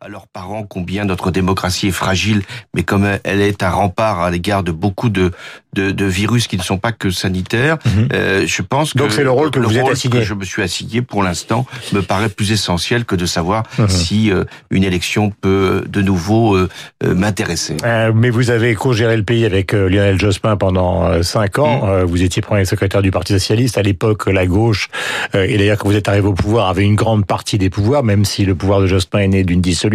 à leurs parents combien notre démocratie est fragile, mais comme elle est un rempart à l'égard de beaucoup de, de, de, virus qui ne sont pas que sanitaires, Mhm. euh, je pense que Donc c'est le rôle que vous êtes assigné. que je me suis assigné pour l'instant me paraît plus essentiel que de savoir Mhm. si euh, une élection peut de nouveau euh, euh, m'intéresser. Euh, mais vous avez co-géré le pays avec euh, Lionel Jospin pendant euh, cinq ans. Mm. Euh, vous étiez premier secrétaire du Parti socialiste. À l'époque, la gauche, euh, et d'ailleurs quand vous êtes arrivé au pouvoir, avait une grande partie des pouvoirs, même si le pouvoir de Jospin est né d'une dissolution.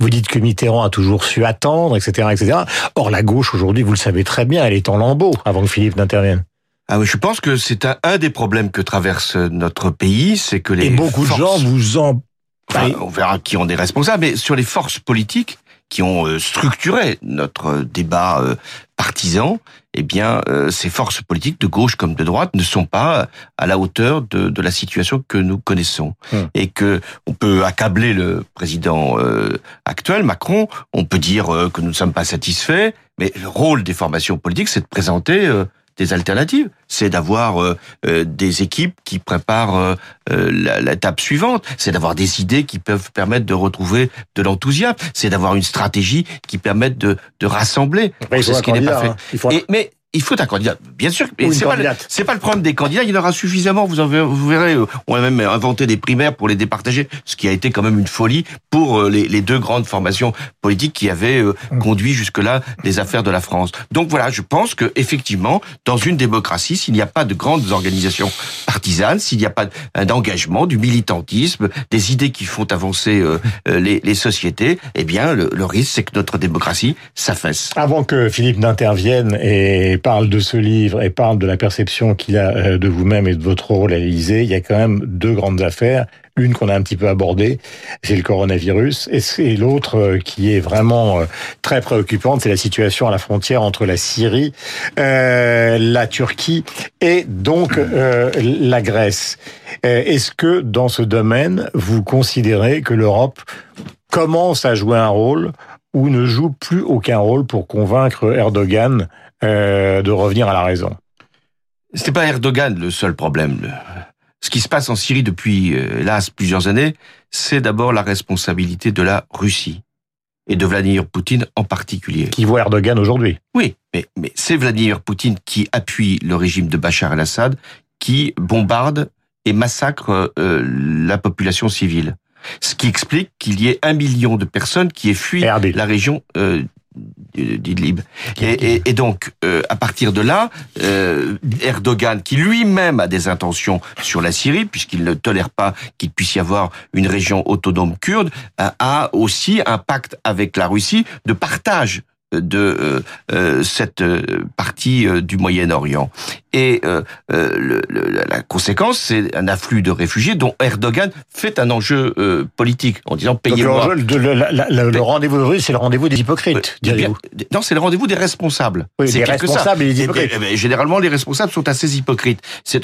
Vous dites que Mitterrand a toujours su attendre, etc., etc. Or, la gauche aujourd'hui, vous le savez très bien, elle est en lambeaux avant que Philippe n'intervienne. Ah oui, je pense que c'est un, un des problèmes que traverse notre pays, c'est que les Et beaucoup de gens vous en Enfin, on verra qui ont des responsables, mais sur les forces politiques qui ont euh, structuré notre débat euh, partisan, eh bien, euh, ces forces politiques de gauche comme de droite ne sont pas à la hauteur de, de la situation que nous connaissons, Hmm. et que on peut accabler le président euh, actuel, Macron, on peut dire euh, que nous ne sommes pas satisfaits, mais le rôle des formations politiques, c'est de présenter euh, des alternatives, c'est d'avoir euh, euh, des équipes qui préparent euh, euh, la- l'étape suivante, c'est d'avoir des idées qui peuvent permettre de retrouver de l'enthousiasme, c'est d'avoir une stratégie qui permette de, de rassembler. il faut c'est un ce qui n'est pas fait. hein. Et- mais il faut un candidat, bien sûr. C'est pas, le, pas le problème des candidats. Il y en aura suffisamment. Vous, verrez, vous verrez. euh, On a même inventé des primaires pour les départager, ce qui a été quand même une folie pour euh, les, les deux grandes formations politiques qui avaient euh, Mm. conduit jusque-là les affaires de la France. Donc voilà, je pense que effectivement, dans une démocratie, s'il n'y a pas de grandes organisations partisanes, s'il n'y a pas d'engagement, du militantisme, des idées qui font avancer euh, les, les sociétés, eh bien, le, le risque, c'est que notre démocratie s'affaisse. Avant que Philippe n'intervienne et parle de ce livre et parle de la perception qu'il a euh, de vous-même et de votre rôle à l'Élysée, il y a quand même deux grandes affaires. Une qu'on a un petit peu abordée, c'est le coronavirus, et l'autre euh, qui est vraiment euh, très préoccupante, c'est la situation à la frontière entre la Syrie, la Turquie et donc la Grèce. Est-ce que dans ce domaine, vous considérez que l'Europe commence à jouer un rôle ou ne joue plus aucun rôle pour convaincre Erdogan euh, de revenir à la raison C'était pas Erdogan le seul problème. Ce qui se passe en Syrie depuis, euh, hélas, plusieurs années, c'est d'abord la responsabilité de la Russie et de Vladimir Poutine en particulier. Qui voit Erdogan aujourd'hui Oui, mais, mais c'est Vladimir Poutine qui appuie le régime de Bachar el-Assad, qui bombarde et massacre euh, la population civile. Ce qui explique qu'il y ait un million de personnes qui aient fui la région euh, d'Idlib. Et, et, et donc, euh, à partir de là, euh, Erdogan, qui lui-même a des intentions sur la Syrie, puisqu'il ne tolère pas qu'il puisse y avoir une région autonome kurde, a- a aussi un pacte avec la Russie de partage de euh, euh, cette euh, partie euh, du Moyen-Orient. Et euh, euh, le- le- la conséquence, c'est un afflux de réfugiés dont Erdogan fait un enjeu euh, politique en disant payez-moi. le, le rendez-vous c'est le rendez-vous des hypocrites, diriez-vous non, c'est le rendez-vous des responsables. Oui, c'est responsables et des Eh hypocrites. bien, eh bien, généralement, les responsables sont assez hypocrites. C'est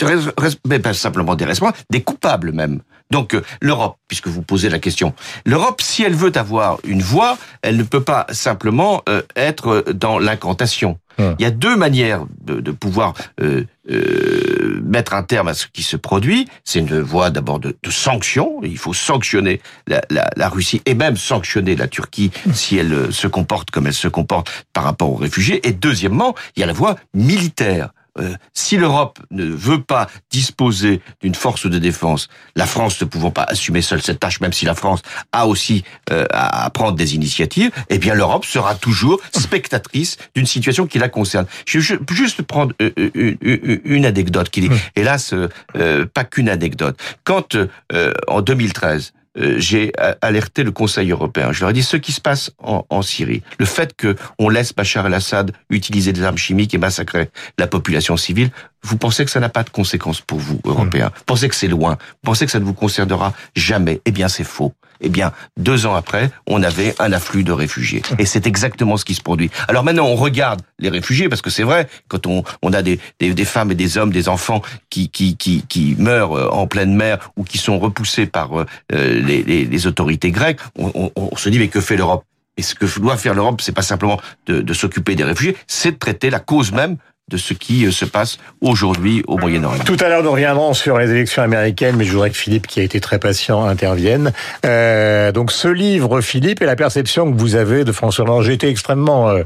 pas simplement des responsables, des coupables même. Donc l'Europe, puisque vous posez la question, l'Europe, si elle veut avoir une voix, elle ne peut pas simplement euh, être dans l'incantation. Hum. Il y a deux manières de, de pouvoir euh, euh, mettre un terme à ce qui se produit. C'est une voie d'abord de, de sanctions. Il faut sanctionner la, la, la Russie et même sanctionner la Turquie si elle euh, se comporte comme elle se comporte par rapport aux réfugiés. Et deuxièmement, il y a la voie militaire. Euh, si l'Europe ne veut pas disposer d'une force de défense, la France ne pouvant pas assumer seule cette tâche, même si la France a aussi euh, à prendre des initiatives, eh bien l'Europe sera toujours spectatrice d'une situation qui la concerne. Je peux juste prendre euh, euh, une, anecdote qui n'est hélas euh, euh, pas qu'une anecdote. Quand euh, en 2013 euh, j'ai a- alerté le Conseil européen. Je leur ai dit ce qui se passe en, en Syrie, le fait que on laisse Bachar el-Assad utiliser des armes chimiques et massacrer la population civile, vous pensez que ça n'a pas de conséquences pour vous, Européens? Vous pensez que c'est loin? Vous pensez que ça ne vous concernera jamais? Eh bien, c'est faux. Eh bien, deux ans après, on avait un afflux de réfugiés. Et c'est exactement ce qui se produit. Alors maintenant, on regarde les réfugiés, parce que c'est vrai, quand on, on a des, des, des femmes et des hommes, des enfants qui, qui, qui, qui meurent euh, en pleine mer ou qui sont repoussés par euh, les, les, les autorités grecques, on, on, on se dit, mais que fait l'Europe? Et ce que doit faire l'Europe, c'est pas simplement de, de s'occuper des réfugiés, c'est de traiter la cause même de ce qui se passe aujourd'hui au Moyen-Orient. Tout à l'heure, nous reviendrons sur les élections américaines, mais je voudrais que Philippe, qui a été très patient, intervienne. Euh, donc, ce livre, Philippe, et la perception que vous avez de François Hollande, été extrêmement euh,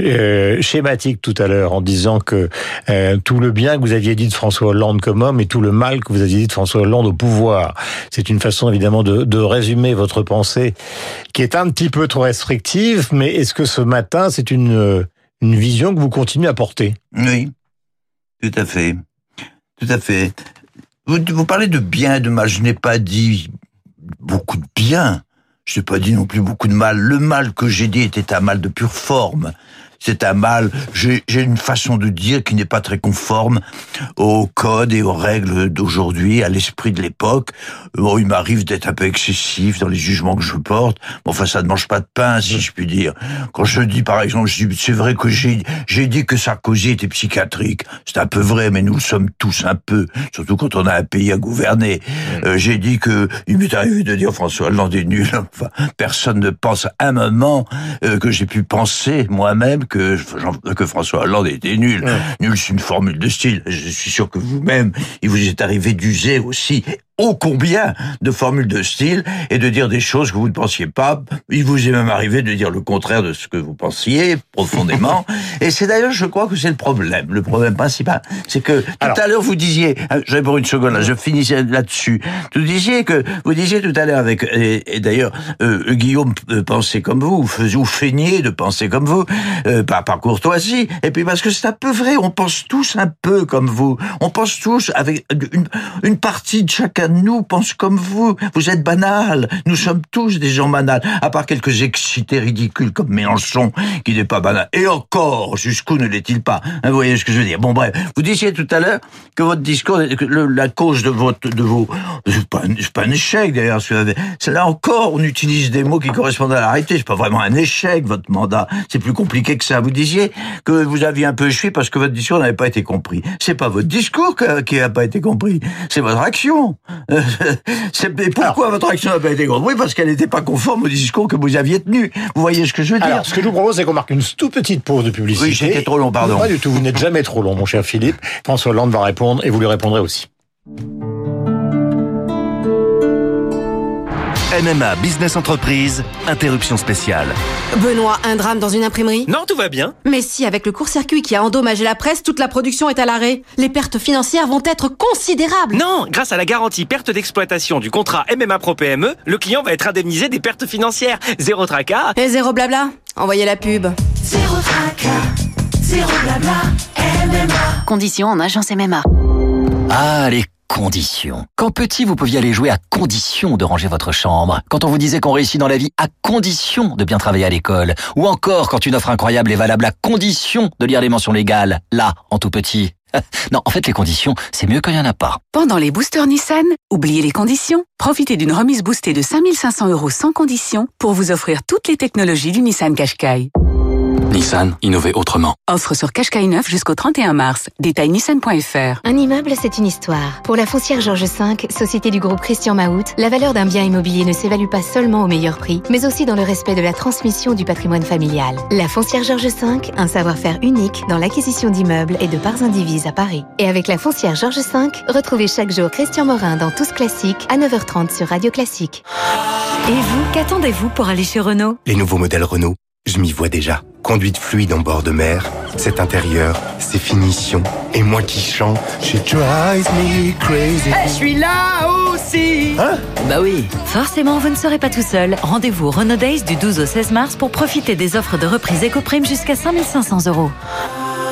euh, schématique tout à l'heure en disant que euh, tout le bien que vous aviez dit de François Hollande comme homme et tout le mal que vous aviez dit de François Hollande au pouvoir. C'est une façon évidemment de, de résumer votre pensée qui est un petit peu trop restrictive, mais est-ce que ce matin, c'est une, une vision que vous continuez à porter Oui, tout à fait. Tout à fait. Vous, vous parlez de bien et de mal. Je n'ai pas dit beaucoup de bien. Je n'ai pas dit non plus beaucoup de mal. Le mal que j'ai dit était un mal de pure forme c'est un mal. J'ai une façon de dire qui n'est pas très conforme au code et aux règles d'aujourd'hui, à l'esprit de l'époque. Bon, il m'arrive d'être un peu excessif dans les jugements que je porte. Bon, enfin, ça ne mange pas de pain, si je puis dire. Quand je dis, par exemple, c'est vrai que j'ai j'ai dit que Sarkozy était psychiatrique. C'est un peu vrai, mais nous le sommes tous un peu, surtout quand on a un pays à gouverner. Mm. Euh, j'ai dit que il m'est arrivé de dire François Hollande est nul. Enfin, personne ne pense un moment euh, que j'ai pu penser moi-même que, que François Hollande était nul. Nul, c'est une formule de style. Je suis sûr que vous-même, il vous est arrivé d'user aussi ô combien de formules de style et de dire des choses que vous ne pensiez pas. Il vous est même arrivé de dire le contraire de ce que vous pensiez profondément. et c'est d'ailleurs, je crois que c'est le problème. Le problème principal, c'est que tout à l'heure vous disiez, euh, je pour une seconde là, je finissais là-dessus. Vous disiez que vous disiez tout à l'heure avec et, d'ailleurs euh, Guillaume euh, pensait comme vous, vous feigniez de penser comme vous, euh, par, par courtoisie. Et puis parce que c'est un peu vrai, on pense tous un peu comme vous. On pense tous avec une, une partie de chacun nous pense comme vous. Vous êtes banal. Nous sommes tous des gens banals. À part quelques excités ridicules comme Mélenchon, qui n'est pas banal. Et encore, jusqu'où ne l'est-il pas? Hein, Vous voyez ce que je veux dire? Bon, bref. Vous disiez tout à l'heure que votre discours, la cause de votre, de vos, c'est pas, pas un échec d'ailleurs. C'est là encore, on utilise des mots qui correspondent à la réalité. C'est pas vraiment un échec votre mandat. C'est plus compliqué que ça. Vous disiez que vous aviez un peu échoué parce que votre discours n'avait pas été compris. C'est pas votre discours qui n'a pas été compris. C'est votre action. pourquoi votre action n'a pas été Oui, parce qu'elle n'était pas conforme au discours que vous aviez tenu. Vous voyez ce que je veux dire Alors, ce que je vous propose, c'est qu'on marque une toute petite pause de publicité. Oui, j'étais trop long, pardon. Pas du tout, vous n'êtes jamais trop long, mon cher Philippe. François Hollande va répondre et vous lui répondrez aussi. MMA Business Entreprise, interruption spéciale. Benoît, un drame dans une imprimerie? Non, tout va bien. Mais si, avec le court-circuit qui a endommagé la presse, toute la production est à l'arrêt. Les pertes financières vont être considérables. Non, grâce à la garantie perte d'exploitation du contrat MMA Pro PME, le client va être indemnisé des pertes financières. Zéro tracas. Et zéro blabla. Envoyez la pub. Zéro tracas, zéro blabla, MMA. Conditions en agence MMA. Ah, les conditions. Quand petit, vous pouviez aller jouer à condition de ranger votre chambre. Quand on vous disait qu'on réussit dans la vie à condition de bien travailler à l'école. Ou encore quand une offre incroyable est valable à condition de lire les mentions légales. Là, en tout petit. Non, en fait, les conditions, c'est mieux qu'il n'y en a pas. Pendant les boosters Nissan, oubliez les conditions. Profitez d'une remise boostée de 5500 euros sans condition pour vous offrir toutes les technologies du Nissan Qashqai. Nissan, innover autrement. Offre sur Qashqai 9 jusqu'au 31 mars. Détail nissan.fr. Un immeuble, c'est une histoire. Pour la foncière Georges V, société du groupe Christian Mahout, la valeur d'un bien immobilier ne s'évalue pas seulement au meilleur prix, mais aussi dans le respect de la transmission du patrimoine familial. La foncière Georges V, un savoir-faire unique dans l'acquisition d'immeubles et de parts indivises à Paris. Et avec la foncière Georges V, retrouvez chaque jour Christian Morin dans Tous Classiques à 9h30 sur Radio Classique. Et vous, qu'attendez-vous pour aller chez Renault? Les nouveaux modèles Renault, je m'y vois déjà. Conduite fluide en bord de mer, cet intérieur, ces finitions, et moi qui chante, she drives me crazy. je suis là aussi Hein? Bah oui, forcément vous ne serez pas tout seul. Rendez-vous Renault Days du 12 au 16 mars pour profiter des offres de reprise éco-prime jusqu'à 5500 euros.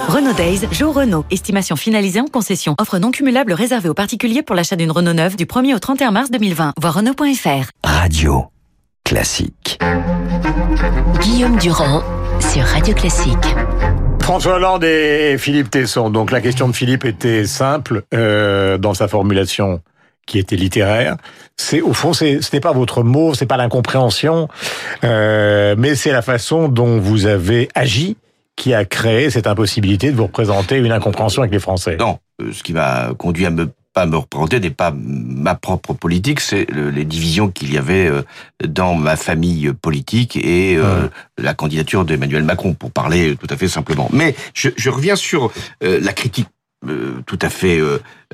Renault Days, jour Renault. Estimation finalisée en concession. Offre non cumulable réservée aux particuliers pour l'achat d'une Renault neuve du 1er au 31 mars 2020. Voir Renault.fr. Radio classique. Guillaume Durand sur Radio Classique. François Hollande et Philippe Tesson. Donc la question de Philippe était simple euh, dans sa formulation qui était littéraire. C'est au fond, ce n'est pas votre mot, c'est pas l'incompréhension, euh, mais c'est la façon dont vous avez agi qui a créé cette impossibilité de vous représenter une incompréhension avec les Français. Non, euh, ce qui m'a conduit à me pas me représenter, n'est pas ma propre politique, c'est le- les divisions qu'il y avait euh, dans ma famille politique et euh, la candidature d'Emmanuel Macron, pour parler tout à fait simplement. Mais je, je reviens sur euh, la critique tout à fait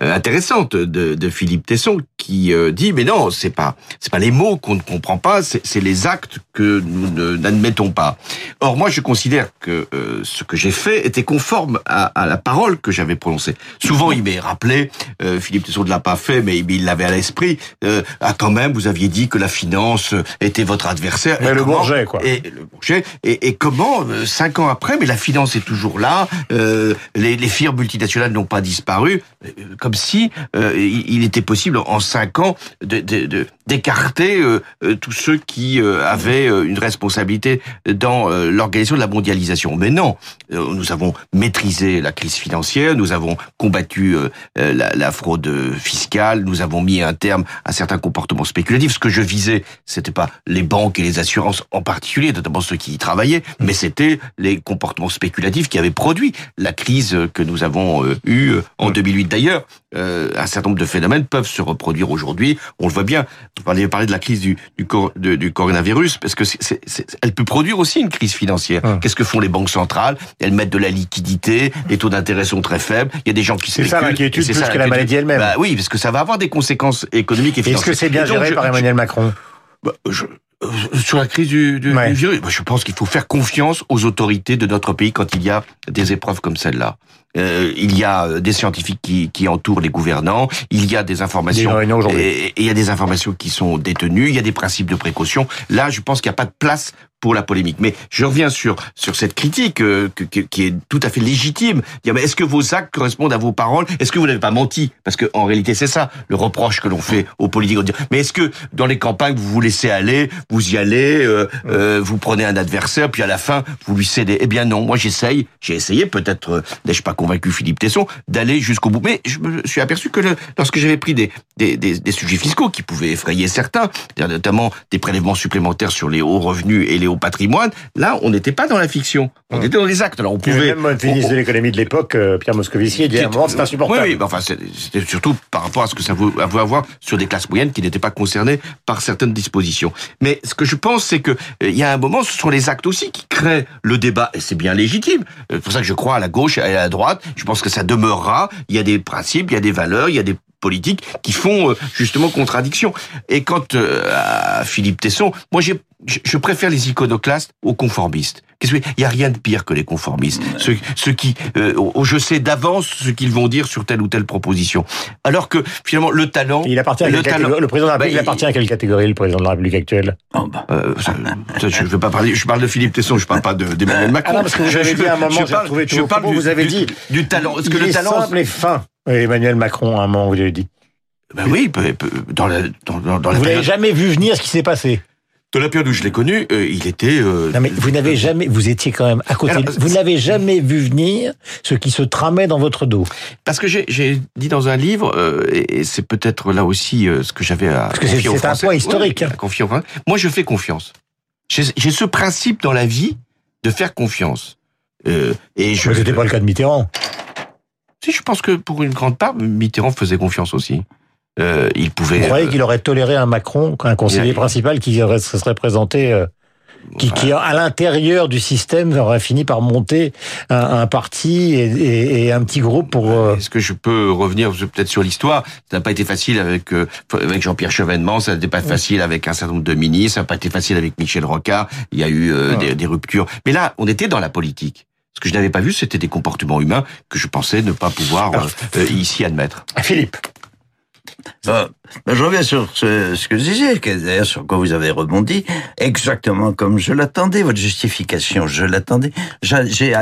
intéressante de, de Philippe Tesson qui euh, dit mais non c'est pas c'est pas les mots qu'on ne comprend pas c'est les actes que nous n'admettons pas or moi je considère que euh, ce que j'ai fait était conforme à, à la parole que j'avais prononcée souvent il m'est rappelé euh, Philippe Tesson ne l'a pas fait mais il l'avait à l'esprit euh, ah quand même vous aviez dit que la finance était votre adversaire Mais Et le comment- Bourget, quoi. et le Bourget. Et, et comment, euh, cinq ans après, mais la finance est toujours là, euh, les, les firmes multinationales n'ont pas disparu, euh, comme si euh, il, était possible en cinq ans de- de- de- d'écarter euh, euh, tous ceux qui euh, avaient euh, une responsabilité dans euh, l'organisation de la mondialisation. Mais non, nous avons maîtrisé la crise financière, nous avons combattu la, la fraude fiscale, nous avons mis un terme à certains comportements spéculatifs. Ce que je visais, c'était pas les banques et les assurances en particulier, notamment ceux qui y travaillaient, mais c'était les comportements spéculatifs qui avaient produit la crise que nous avons eue en 2008. D'ailleurs, euh, un certain nombre de phénomènes peuvent se reproduire aujourd'hui. On le voit bien. Vous parlez, parlé de la crise du, du, cor- de- du coronavirus, parce que c'est- c'est- c'est- elle peut produire aussi une crise financière. Qu'est-ce que font les banques centrales? Elles mettent de la liquidité, les taux d'intérêt sont très faibles, il y a des gens qui C'est ça l'inquiétude plus ça que la maladie elle-même. Bah oui, parce que ça va avoir des conséquences économiques et Est-ce financières. que c'est bien donc, géré je- par Emmanuel Macron? Bah, je- euh, sur la crise du, du, Ouais. du virus, bah, je pense qu'il faut faire confiance aux autorités de notre pays quand il y a des épreuves comme celle-là. Euh, il y a euh, des scientifiques qui, qui entourent les gouvernants, il y a des informations réunions aujourd'hui. et, et il y a des informations qui sont détenues, il y a des principes de précaution. Là, je pense qu'il n'y a pas de place pour la polémique. Mais je reviens sur sur cette critique euh, que- que- qui est tout à fait légitime. Est-ce que vos actes correspondent à vos paroles? Est-ce que vous n'avez pas menti? Parce que en réalité, c'est ça le reproche que l'on fait aux politiques. Mais est-ce que dans les campagnes, vous vous laissez aller, vous y allez, euh, euh, vous prenez un adversaire, puis à la fin, vous lui cédez? Eh bien non, moi j'essaye, j'ai essayé, peut-être euh, n'ai-je pas convaincu Philippe Tesson, d'aller jusqu'au bout. Mais je me suis aperçu que le- lorsque j'avais pris des, des, des, des sujets fiscaux qui pouvaient effrayer certains, notamment des prélèvements supplémentaires sur les hauts revenus et les hauts patrimoines, là, on n'était pas dans la fiction, on était dans les actes. Alors on pouvait... même le ministre de l'économie de l'époque, euh, Pierre Moscovici, il dit à c'est insupportable. Oui, oui, mais enfin, c'était surtout par rapport à ce que ça veut veut avoir sur des classes moyennes qui n'étaient pas concernées par certaines dispositions. Mais ce que je pense, c'est que euh, il y a un moment, ce sont les actes aussi qui créent le débat, et c'est bien légitime. Euh, C'est pour ça que je crois à la gauche et à la droite. Je pense que ça demeurera. Il y a des principes, il y a des valeurs, il y a des politiques qui font euh, justement contradiction. Et quant euh, à Philippe Tesson, moi j'ai je je préfère les iconoclastes aux conformistes. Qu'est-ce que il y a rien de pire que les conformistes, ceux, ceux qui euh, oh, je sais d'avance ce qu'ils vont dire sur telle ou telle proposition. Alors que finalement le talent, Il appartient à le quelle catégorie? Le président de la République, il appartient à quelle catégorie, le président de la République actuelle? Euh, ça, ça, je ne veux pas parler. Je parle de Philippe Tesson. Je parle pas de- d'Emmanuel Macron. Ah non, parce que vous Je- avez je- dit à un moment, je parle- je parle propos, du- vous avez du- dit du talent. Parce que il le est talent, simple et fin. Euh, Emmanuel Macron, à un moment, vous avez dit. Ben oui, dans la dans, dans, dans la Vous n'avez période, jamais vu venir ce qui s'est passé. Dans la période où je l'ai connu, euh, il était. euh, Non mais vous n'avez jamais, vous étiez quand même à côté. Alors, vous n'avez jamais vu venir ce qui se tramait dans votre dos. Parce que j'ai dit dans un livre, euh, et c'est peut-être là aussi ce que j'avais à Parce que c'est- confier aux c'est un point historique, Ouais, hein. confier aux. Moi, je fais confiance. J'ai ce principe dans la vie de faire confiance. Et je. Mais c'était pas le cas de Mitterrand. Si, je pense que pour une grande part, Mitterrand faisait confiance aussi. Euh, il pouvait. Vous croyez euh, qu'il aurait toléré un Macron, un conseiller Il- principal qui aurait- se serait présenté, euh, qui, qui, à l'intérieur du système aurait fini par monter un, un parti et, et- et un petit groupe pour. euh, Est-ce que je peux revenir peut-être sur l'histoire? Ça n'a pas été facile avec euh, avec Jean-Pierre Chevènement, ça n'était pas facile avec un certain nombre de ministres, ça n'a pas été facile avec Michel Rocard. Il y a eu euh, des, des ruptures. Mais là, on était dans la politique. Ce que je n'avais pas vu, c'était des comportements humains que je pensais ne pas pouvoir euh, euh, ici admettre. Philippe. Bah, je reviens sur ce, que je disais, d'ailleurs sur quoi vous avez rebondi, exactement comme je l'attendais, votre justification, je l'attendais. J'a- J'ai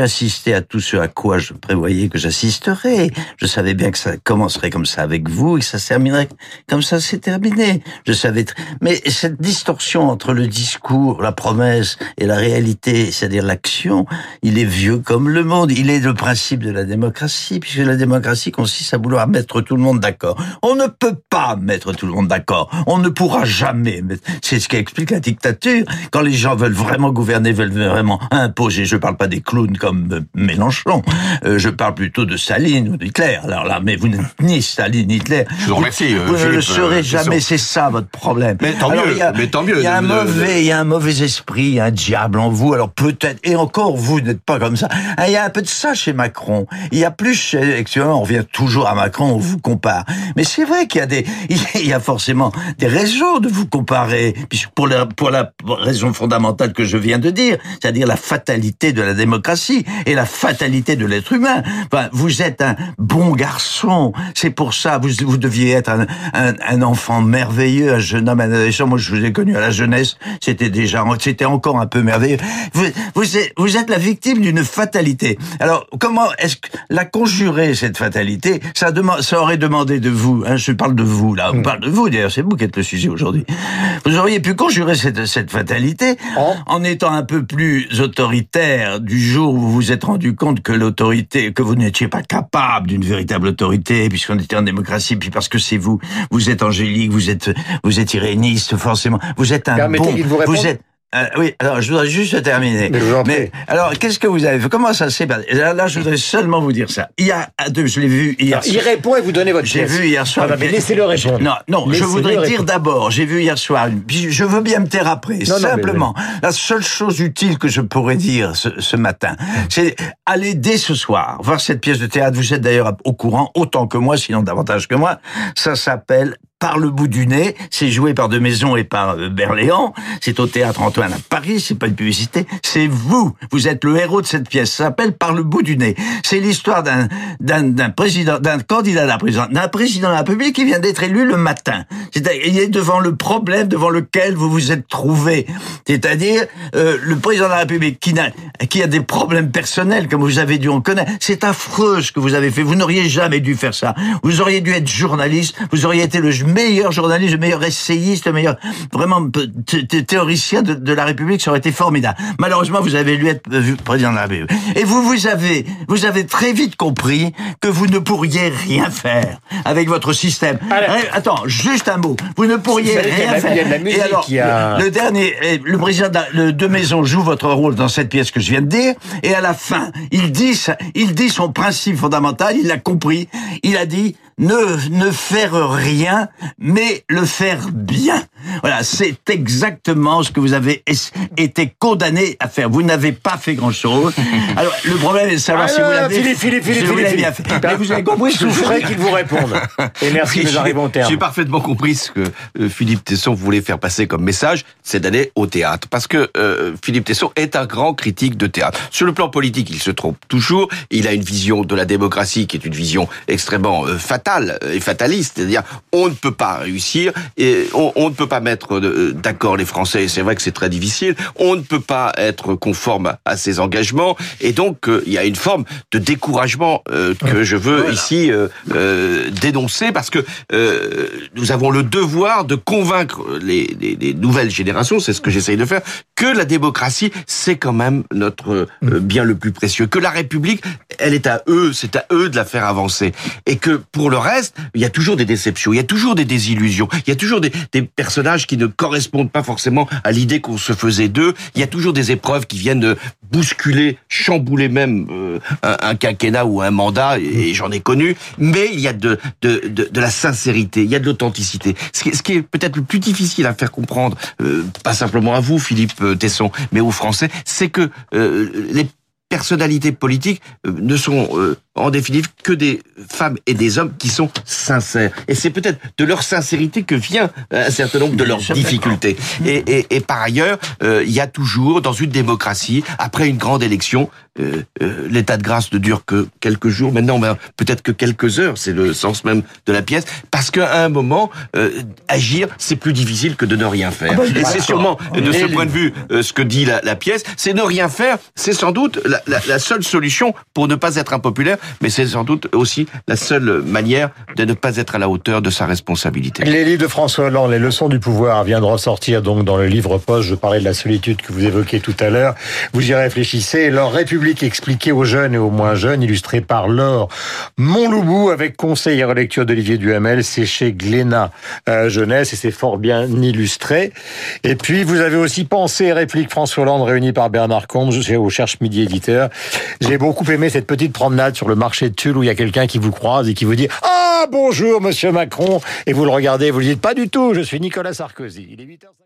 assisté à tout ce à quoi je prévoyais que j'assisterais. Je savais bien que ça commencerait comme ça avec vous et que ça terminerait comme ça, c'est terminé. Je savais, mais cette distorsion entre le discours, la promesse et la réalité, c'est-à-dire l'action, il est vieux comme le monde. Il est le principe de la démocratie, puisque la démocratie consiste à vouloir mettre tout le monde d'accord. On ne peut pas mettre tout le monde d'accord. On ne pourra jamais. C'est ce qui explique la dictature. Quand les gens veulent vraiment gouverner, veulent vraiment imposer. Je parle pas des clowns comme euh, Mélenchon. Euh, je parle plutôt de Staline ou d'Hitler. Alors là, mais vous n'êtes ni Staline ni Hitler. Je vous remercie, euh, Vous ne le serez jamais. C'est ça votre problème. Mais tant Alors, mieux, il y a- mais tant mieux. Il y a un mauvais, il y a un mauvais esprit, il y a un diable en vous. Alors peut-être, et encore vous n'êtes pas comme ça. Ah, Il y a un peu de ça chez Macron. Il y a plus chez, actuellement, on revient toujours à Macron, on vous compare. Mais c'est vrai qu'il y a forcément des raisons de vous comparer, pour la, raison fondamentale que je viens de dire, c'est-à-dire la fatalité de la démocratie et la fatalité de l'être humain. Vous êtes un bon garçon. C'est pour ça, vous, vous deviez être un, enfant merveilleux, un jeune homme, un adolescent. Moi, je vous ai connu à la jeunesse. C'était déjà, c'était encore un peu merveilleux. Vous, vous êtes, vous êtes la victime d'une fatalité. Alors, comment est-ce que la conjurer, cette fatalité, ça, demande, ça aurait demandé de vous, hein, je parle de vous, là, on parle de vous, d'ailleurs, c'est vous qui êtes le sujet aujourd'hui. Vous auriez pu conjurer cette, cette fatalité en étant un peu plus autoritaire du jour où vous vous êtes rendu compte que l'autorité, que vous n'étiez pas capable d'une véritable autorité, puisqu'on était en démocratie, puis parce que c'est vous, vous êtes angélique, vous êtes, vous êtes iréniste, forcément, vous êtes un Permettez bon, vous êtes, euh, oui, alors je voudrais juste terminer. Mais Mais alors, qu'est-ce que vous avez fait? Comment ça s'est passé? Là, là, je voudrais seulement vous dire ça. Il y a deux, je l'ai vu hier. Il répond et vous donnez votre J'ai vu hier soir. Ah laissez-le répondre. Non, non, je voudrais dire d'abord, j'ai vu hier soir Je veux bien me taire après. Non, non, mais- Simplement, la seule chose utile que je pourrais dire ce, ce matin, c'est aller dès ce soir voir cette pièce de théâtre. Vous êtes d'ailleurs au courant autant que moi, sinon davantage que moi. Ça s'appelle par le bout du nez. C'est joué par De Maison et par euh, Berléand. C'est au théâtre Antoine à Paris. C'est pas une publicité. C'est vous. Vous êtes le héros de cette pièce. Ça s'appelle Par le bout du nez. C'est l'histoire d'un d'un d'un président, d'un candidat à la présidence, d'un président de la République qui vient d'être élu le matin. C'est-à-dire, il est devant le problème devant lequel vous vous êtes trouvé. C'est-à-dire euh, le président de la République qui n'a qui a des problèmes personnels, comme vous avez dû en connaître. C'est affreux ce que vous avez fait. Vous n'auriez jamais dû faire ça. Vous auriez dû être journaliste. Vous auriez été le meilleur journaliste, le meilleur essayiste, le meilleur vraiment théoricien de, de la République. Ça aurait été formidable. Malheureusement, vous avez dû être euh, président de la République. Et vous, vous avez, vous avez très vite compris que vous ne pourriez rien faire avec votre système. Attends, juste un mot. Vous ne pourriez rien la- faire. Et alors, a- le, dernier, le président de, de Maison joue votre rôle dans cette pièce que je viens de dire, et à la fin, il dit, il dit son principe fondamental, il l'a compris, il a dit ne, ne faire rien, mais le faire bien. Voilà, c'est exactement ce que vous avez été condamné à faire. Vous n'avez pas fait grand-chose. Alors, le problème est de savoir Ah, si vous non, l'avez Philippe, Philippe, si vous l'avez bien fait. Philippe. Mais vous avez compris Souffrez qu'il vous réponde. Et merci, nous J'ai- arrivons au terme. J'ai parfaitement compris ce que euh, Philippe Tesson voulait faire passer comme message, c'est d'aller au théâtre. Parce que euh, Philippe Tesson est un grand critique de théâtre. Sur le plan politique, il se trompe toujours. Il a une vision de la démocratie qui est une vision extrêmement euh, fatale euh, et fataliste. C'est-à-dire, on ne peut pas réussir et on, on ne peut pas mettre euh, d'accord les Français. C'est vrai que c'est très difficile. On ne peut pas être conforme à ses engagements. Et donc, euh, il y a une forme de découragement euh, que je veux ici euh, dénoncer parce que nous avons le devoir de convaincre les, les- les nouvelles générations, c'est ce que j'essaye de faire, que la démocratie, c'est quand même notre euh, bien le plus précieux, que la République, elle est à eux, c'est à eux de la faire avancer. Et que pour le reste, il y a toujours des déceptions, il y a toujours des désillusions, il y a toujours des, des personnages qui ne correspondent pas forcément à l'idée qu'on se faisait d'eux, il y a toujours des épreuves qui viennent de bousculer, chambouler même euh, un, un quinquennat ou un mandat, et j'en ai connu, mais il y a de, de, de, de la sincérité, il y a de l'authenticité. Ce qui, ce qui est peut-être le plus difficile à faire comprendre, euh, pas simplement à vous, Philippe euh, Tesson, mais aux Français, c'est que euh, les personnalités politiques euh, ne sont euh, en définitive que des femmes et des hommes qui sont sincères. Et c'est peut-être de leur sincérité que vient un certain nombre de leurs difficultés. Et, et, et par ailleurs, euh, il y a toujours, dans une démocratie, après une grande élection, euh, euh, l'état de grâce ne dure que quelques jours, maintenant ben, peut-être que quelques heures, c'est le sens même de la pièce, parce qu'à un moment, euh, agir, c'est plus difficile que de ne rien faire. Ah ben, et c'est sûrement, de ce point de vue, euh, ce que dit la, la pièce, c'est ne rien faire, c'est sans doute la, la, la seule solution pour ne pas être impopulaire, mais c'est sans doute aussi la seule manière de ne pas être à la hauteur de sa responsabilité. Les livres de François Hollande, les leçons du pouvoir, viennent de ressortir donc dans le livre poste. Je parlais de la solitude que vous évoquiez tout à l'heure. Vous y réfléchissez. Leur République public expliqué aux jeunes et aux moins jeunes, illustré par Laure Montloubou, avec conseil et relecture d'Olivier Duhamel. C'est chez Glénat euh, Jeunesse et c'est fort bien illustré. Et puis, vous avez aussi pensé et réplique François Hollande réunie par Bernard Combes au Cherche Midi Éditeur. J'ai beaucoup aimé cette petite promenade sur le marché de Tulle où il y a quelqu'un qui vous croise et qui vous dit « Ah, bonjour, monsieur Macron !» Et vous le regardez, vous lui dites « Pas du tout, je suis Nicolas Sarkozy. » Il est 8h50.